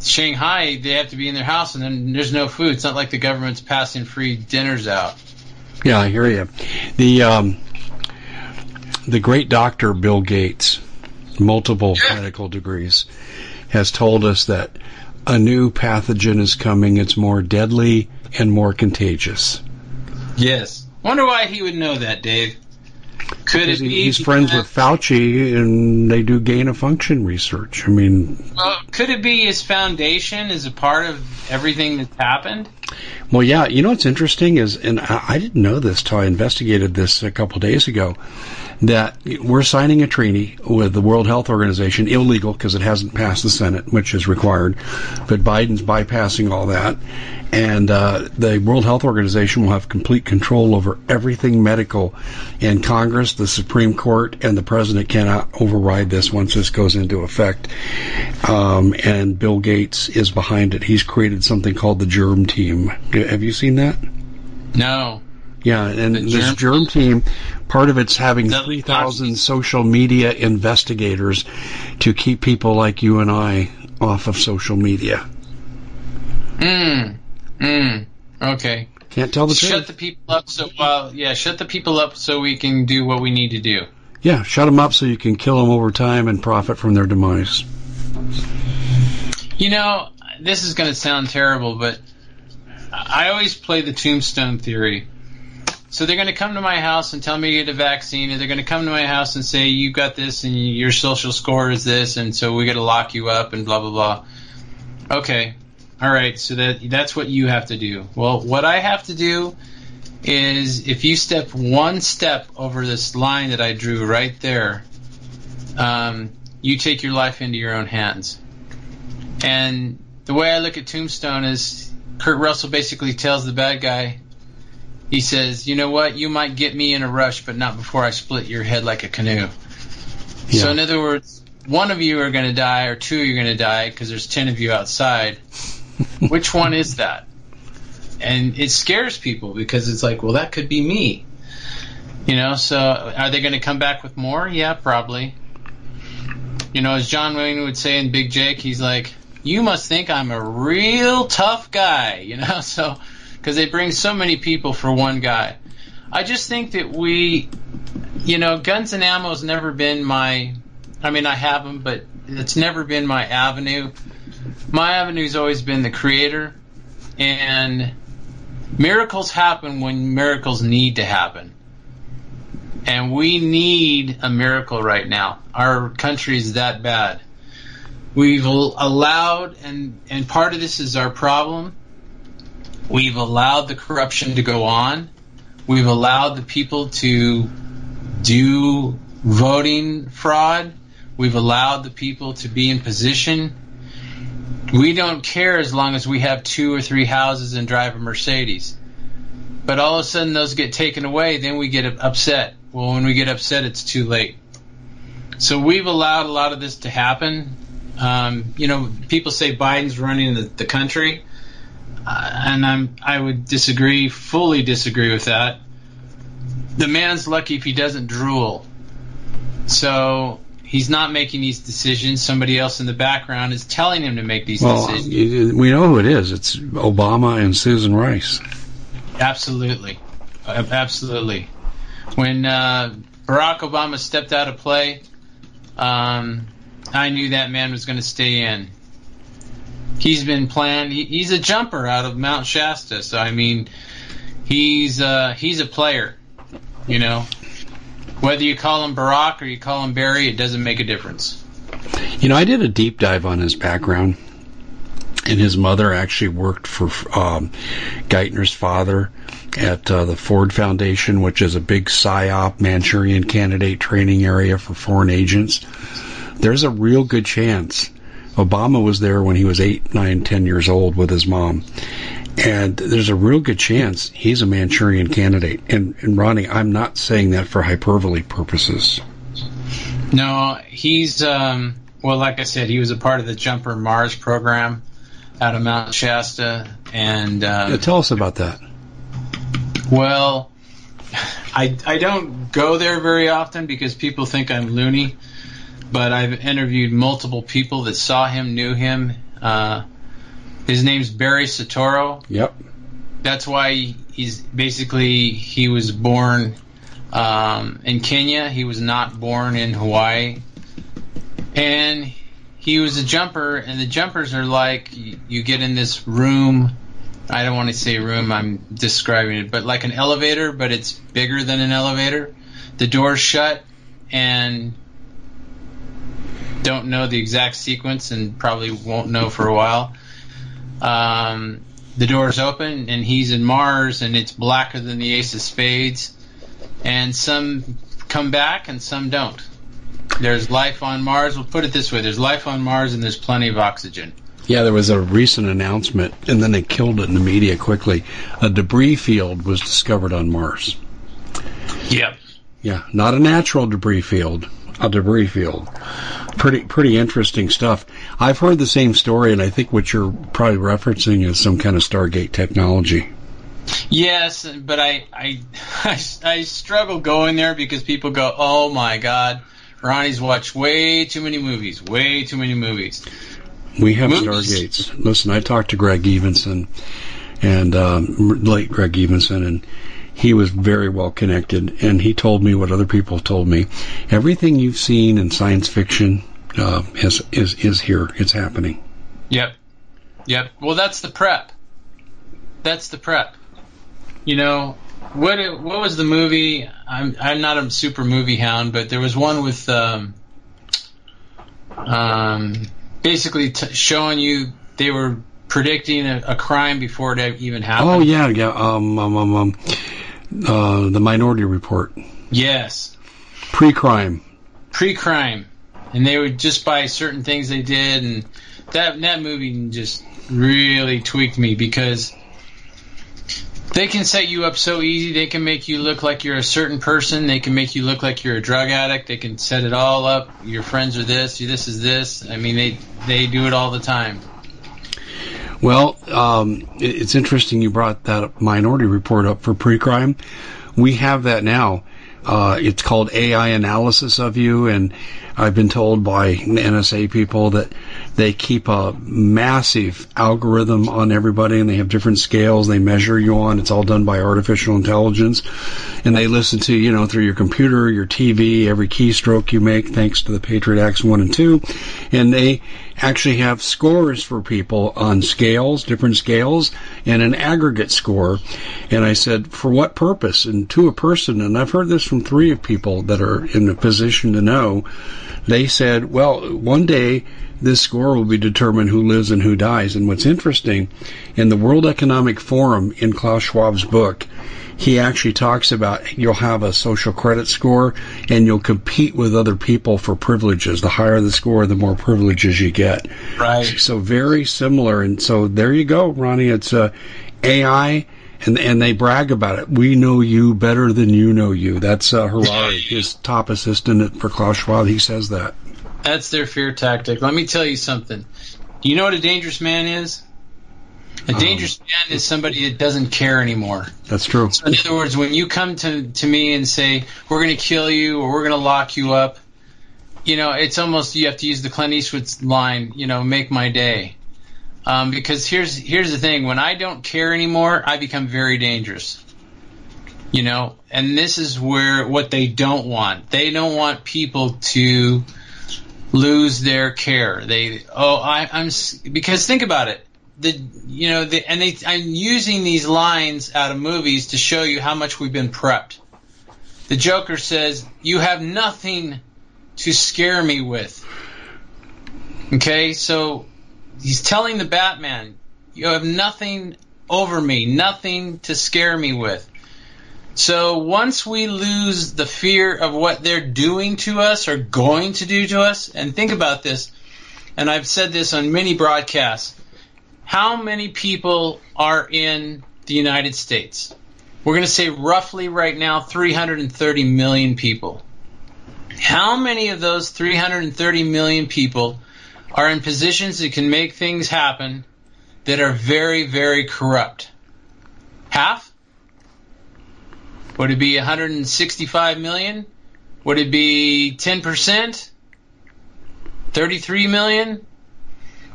Shanghai they have to be in their house and then there's no food. It's not like the government's passing free dinners out. Yeah, I hear you. The um, the great doctor Bill Gates multiple medical degrees, has told us that a new pathogen is coming. It's more deadly and more contagious. Yes. Wonder why he would know that, Dave. Could it be he's friends with Fauci and they do gain of function research. I mean, well, could it be his foundation is a part of everything that's happened? Well, yeah. You know what's interesting is, and I, didn't know this till I investigated this a couple days ago, that we're signing a treaty with the World Health Organization, illegal because it hasn't passed the Senate, which is required, but Biden's bypassing all that, and uh, the World Health Organization will have complete control over everything medical. And Congress, the Supreme Court, and the President cannot override this once this goes into effect. Um, and Bill Gates is behind it. He's created something called the Germ Team. Have you seen that? No. Yeah, and the this germ, team, part of it's having 3,000 social media investigators to keep people like you and I off of social media. Hmm. Mm. Okay. Can't tell the shut truth. Shut the people up so well. Yeah, shut the people up so we can do what we need to do. Yeah, shut them up so you can kill them over time and profit from their demise. You know, this is going to sound terrible, but I always play the tombstone theory. So they're going to come to my house and tell me to get a vaccine, and they're going to come to my house and say you got this and your social score is this, and so we got to lock you up and blah blah blah. Okay, all right, so that that's what you have to do. Well, what I have to do is if you step one step over this line that I drew right there, um, you take your life into your own hands. And the way I look at Tombstone is Kurt Russell basically tells the bad guy, he says, "You know what? You might get me in a rush, but not before I split your head like a canoe." Yeah. So in other words, one of you are going to die, or two you're going to die because there's ten of you outside. Which one is that? And it scares people because it's like, well, that could be me. You know, so are they going to come back with more? Yeah, probably. You know, as John Wayne would say in Big Jake, he's like, you must think I'm a real tough guy, you know, so, because they bring so many people for one guy. I just think that we, you know, guns and ammo has never been my, I mean, I have them, but it's never been my avenue my avenue's always been the creator, and miracles happen when miracles need to happen. And we need a miracle right now. Our country's that bad. We've allowed, and, and part of this is our problem. We've allowed the corruption to go on. We've allowed the people to do voting fraud. We've allowed the people to be in position we don't care as long as we have two or three houses and drive a Mercedes. But all of a sudden those get taken away, then we get upset. Well, when we get upset, it's too late. So we've allowed a lot of this to happen. Um, you know, people say Biden's running the, the country, uh, and I'm I would disagree, fully disagree with that. The man's lucky if he doesn't drool. So he's not making these decisions. Somebody else in the background is telling him to make these well, decisions. We know who it is. It's Obama and Susan Rice. Absolutely, absolutely. When uh, Barack Obama stepped out of play, um, I knew that man was going to stay in. He's been planned. He, he's a jumper out of Mount Shasta, so I mean, he's uh, he's a player. You know, whether you call him Barack or you call him Barry, it doesn't make a difference. You know, I did a deep dive on his background, and his mother actually worked for um, Geithner's father at uh, the Ford Foundation, which is a big PSYOP Manchurian candidate training area for foreign agents. There's a real good chance Obama was there when he was eight, nine, ten years old with his mom. And there's a real good chance he's a Manchurian candidate. And, and Ronnie, I'm not saying that for hyperbole purposes. No, he's, um, well, like I said, he was a part of the Jumper Mars program out of Mount Shasta. And um, yeah, tell us about that. Well, I, I don't go there very often because people think I'm loony, but I've interviewed multiple people that saw him, knew him. Uh, his name's Barry Soetoro. Yep. That's why he's basically he was born um, in Kenya. He was not born in Hawaii. and he was a jumper, and the jumpers are like you, you get in this room. I don't want to say room. I'm describing it, but like an elevator, but it's bigger than an elevator. The door's shut, and don't know the exact sequence, and probably won't know for a while. Um, the door's open, and he's in Mars, and it's blacker than the Ace of Spades. And some come back, and some don't. There's life on Mars. We'll put it this way: there's life on Mars, and there's plenty of oxygen. Yeah, there was a recent announcement, and then they killed it in the media quickly. A debris field was discovered on Mars. Yep. Yeah, not a natural debris field, a debris field. Pretty pretty interesting stuff. I've heard the same story, and I think what you're probably referencing is some kind of Stargate technology. Yes, but I I I, I struggle going there because people go, "Oh my God, Ronnie's watched way too many movies, way too many movies." We have Movies. Stargates. Listen, I talked to Greg Evensen, and um, late Greg Evensen, and he was very well connected, and he told me what other people told me. Everything you've seen in science fiction uh, is is is here. It's happening. Yep. Yep. Well, that's the prep. That's the prep. You know, what what was the movie? I'm I'm not a super movie hound, but there was one with um, um, basically t- showing you they were predicting a, a crime before it even happened. Oh yeah, yeah. Um, um, um, um uh, the Minority Report, Yes. pre-crime. Pre-crime, and they would just by certain things they did, and that that movie just really tweaked me because they can set you up so easy. They can make you look like you're a certain person. They can make you look like you're a drug addict. They can set it all up. Your friends are this. This is this. I mean, they they do it all the time. Well, um, it's interesting you brought that Minority Report up for pre-crime. We have that now. Uh, it's called AI analysis of you, and I've been told by NSA people that they keep a massive algorithm on everybody, and they have different scales they measure you on. It's all done by artificial intelligence, and they listen to you know through your computer, your TV, every keystroke you make, thanks to the Patriot Acts one and two, and they actually have scores for people on scales, different scales, and an aggregate score. And I said, for what purpose? And to a person, and I've heard this from three of people that are in a position to know, they said, well, one day this score will be determined who lives and who dies. And what's interesting, in the World Economic Forum, in Klaus Schwab's book, he actually talks about you'll have a social credit score and you'll compete with other people for privileges. The higher the score, the more privileges you get. Right. So very similar. And so there you go, Ronnie. It's uh, AI. And, and they brag about it. We know you better than you know you. That's uh, Harari, his top assistant for Klaus Schwab. He says that. That's their fear tactic. Let me tell you something. Do you know what a dangerous man is? A dangerous man is somebody that doesn't care anymore. That's true. So in other words, when you come to, to me and say, we're going to kill you or we're going to lock you up, you know, it's almost, you have to use the Clint Eastwood line, you know, make my day. Um, because here's, here's the thing. When I don't care anymore, I become very dangerous. You know, and this is where, what they don't want. They don't want people to lose their care. They, oh, I, I'm, because think about it the you know the and they I'm using these lines out of movies to show you how much we've been prepped. The Joker says, "You have nothing to scare me with." Okay, so he's telling the Batman, "You have nothing over me, nothing to scare me with." So once we lose the fear of what they're doing to us or going to do to us, and think about this, and I've said this on many broadcasts how many people are in the United States? We're going to say roughly right now 330 million people. How many of those 330 million people are in positions that can make things happen that are very, very corrupt? Half? Would it be 165 million? Would it be 10%? 33 million?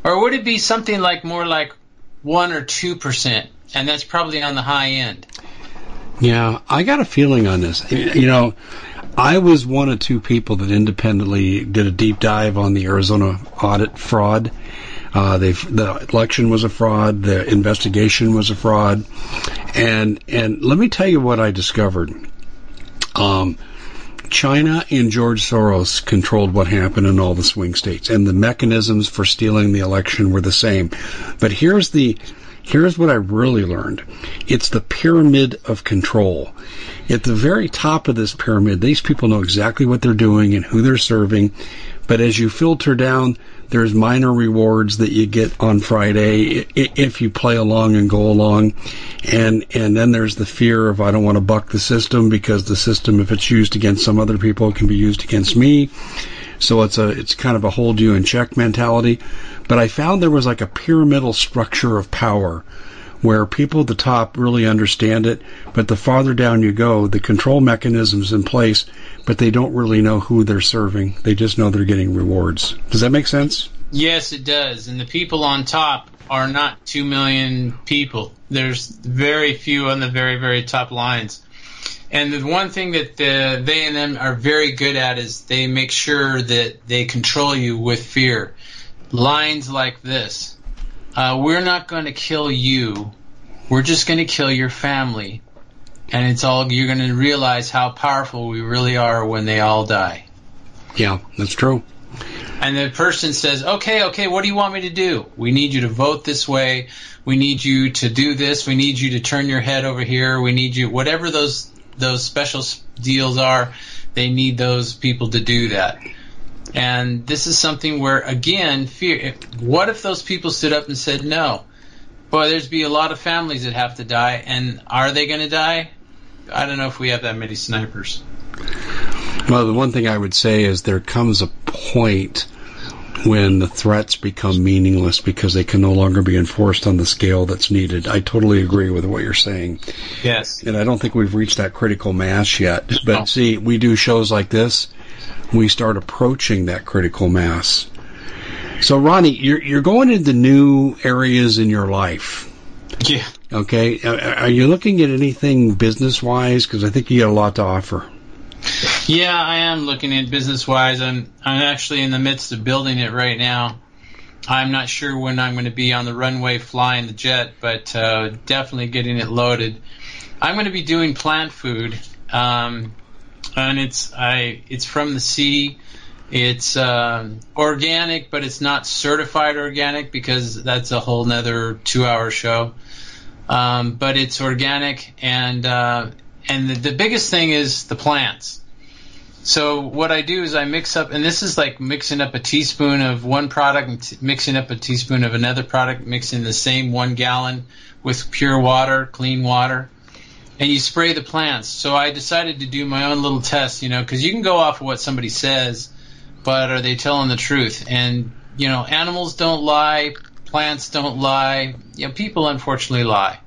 Or would it be something like more like 1 or 2%? And that's probably on the high end. Yeah, I got a feeling on this. You know, I was one of two people that independently did a deep dive on the Arizona audit fraud. Uh, the election was a fraud. The investigation was a fraud, and and let me tell you what I discovered. Um, China and George Soros controlled what happened in all the swing states, and the mechanisms for stealing the election were the same. But here's the here's what I really learned. It's the pyramid of control. At the very top of this pyramid, these people know exactly what they're doing and who they're serving. But as you filter down, there's minor rewards that you get on Friday if you play along and go along. And, and then there's the fear of I don't want to buck the system because the system, if it's used against some other people, can be used against me. So it's a, it's kind of a hold you in check mentality. But I found there was like a pyramidal structure of power where people at the top really understand it, but the farther down you go, the control mechanism's in place, but they don't really know who they're serving. They just know they're getting rewards. Does that make sense? Yes, it does. And the people on top are not 2 million people. There's very few on the very, very top lines. And the one thing that the, they and them are very good at is they make sure that they control you with fear. Lines like this uh, we're not going to kill you. We're just going to kill your family. And it's all, you're going to realize how powerful we really are when they all die. Yeah, that's true. And the person says, okay, okay, what do you want me to do? We need you to vote this way. We need you to do this. We need you to turn your head over here. We need you, whatever those, those special deals are, they need those people to do that. And this is something where, again, fear. What if those people stood up and said no? Boy, there's be a lot of families that have to die, and are they going to die? I don't know if we have that many snipers. Well, the one thing I would say is there comes a point when the threats become meaningless because they can no longer be enforced on the scale that's needed. I totally agree with what you're saying. Yes. And I don't think we've reached that critical mass yet. But see, we do shows like this we start approaching that critical mass. So, Ronnie, you're, you're going into new areas in your life. Yeah. Okay. Are you looking at anything business wise? Because I think you got a lot to offer. Yeah, I am looking at business wise. I'm I'm actually in the midst of building it right now. I'm not sure when I'm going to be on the runway flying the jet, but uh, definitely getting it loaded. I'm going to be doing plant food. Um, and it's I it's from the sea. It's um, organic, but it's not certified organic because that's a whole nother two-hour show. Um, but it's organic, and uh, and the, the biggest thing is the plants. So what I do is I mix up, and this is like mixing up a teaspoon of one product and t- mixing up a teaspoon of another product, mixing the same one gallon with pure water, clean water and you spray the plants. So I decided to do my own little test, you know, because you can go off of what somebody says, but are they telling the truth? And you know, animals don't lie, plants don't lie. You know, people unfortunately lie.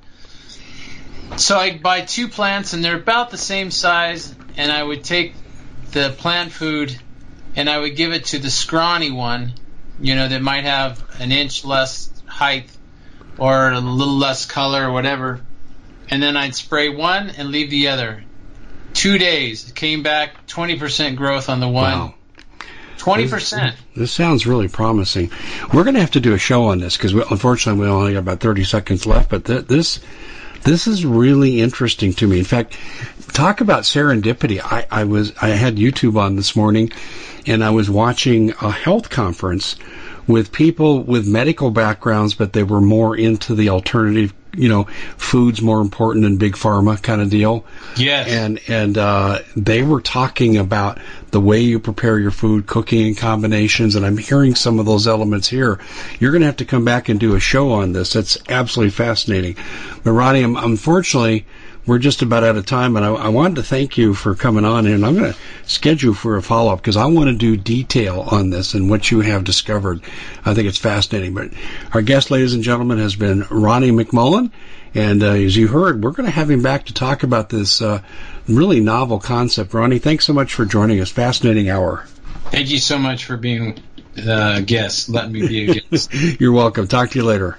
So I'd buy two plants, and they're about the same size, and I would take the plant food, and I would give it to the scrawny one, you know, that might have an inch less height or a little less color or whatever and then I'd spray one and leave the other. Two days came back, twenty percent growth on the one. Wow. Twenty percent. This sounds really promising. We're going to have to do a show on this because unfortunately we only got about thirty seconds left. But th- this this is really interesting to me. In fact, talk about serendipity. I, I was I had YouTube on this morning, and I was watching a health conference with people with medical backgrounds, but they were more into the alternative you know, food's more important than big pharma kind of deal. Yes. And and uh, they were talking about the way you prepare your food, cooking and combinations, and I'm hearing some of those elements here. You're going to have to come back and do a show on this. That's absolutely fascinating. But Ronnie, unfortunately, we're just about out of time, and I, I, wanted to thank you for coming on, and I'm going to schedule for a follow up because I want to do detail on this and what you have discovered. I think it's fascinating. But our guest, ladies and gentlemen, has been Ronnie McMullen, and uh, as you heard, we're going to have him back to talk about this uh, really novel concept. Ronnie, thanks so much for joining us. Fascinating hour. Thank you so much for being a guest. Let me be a guest. You're welcome. Talk to you later.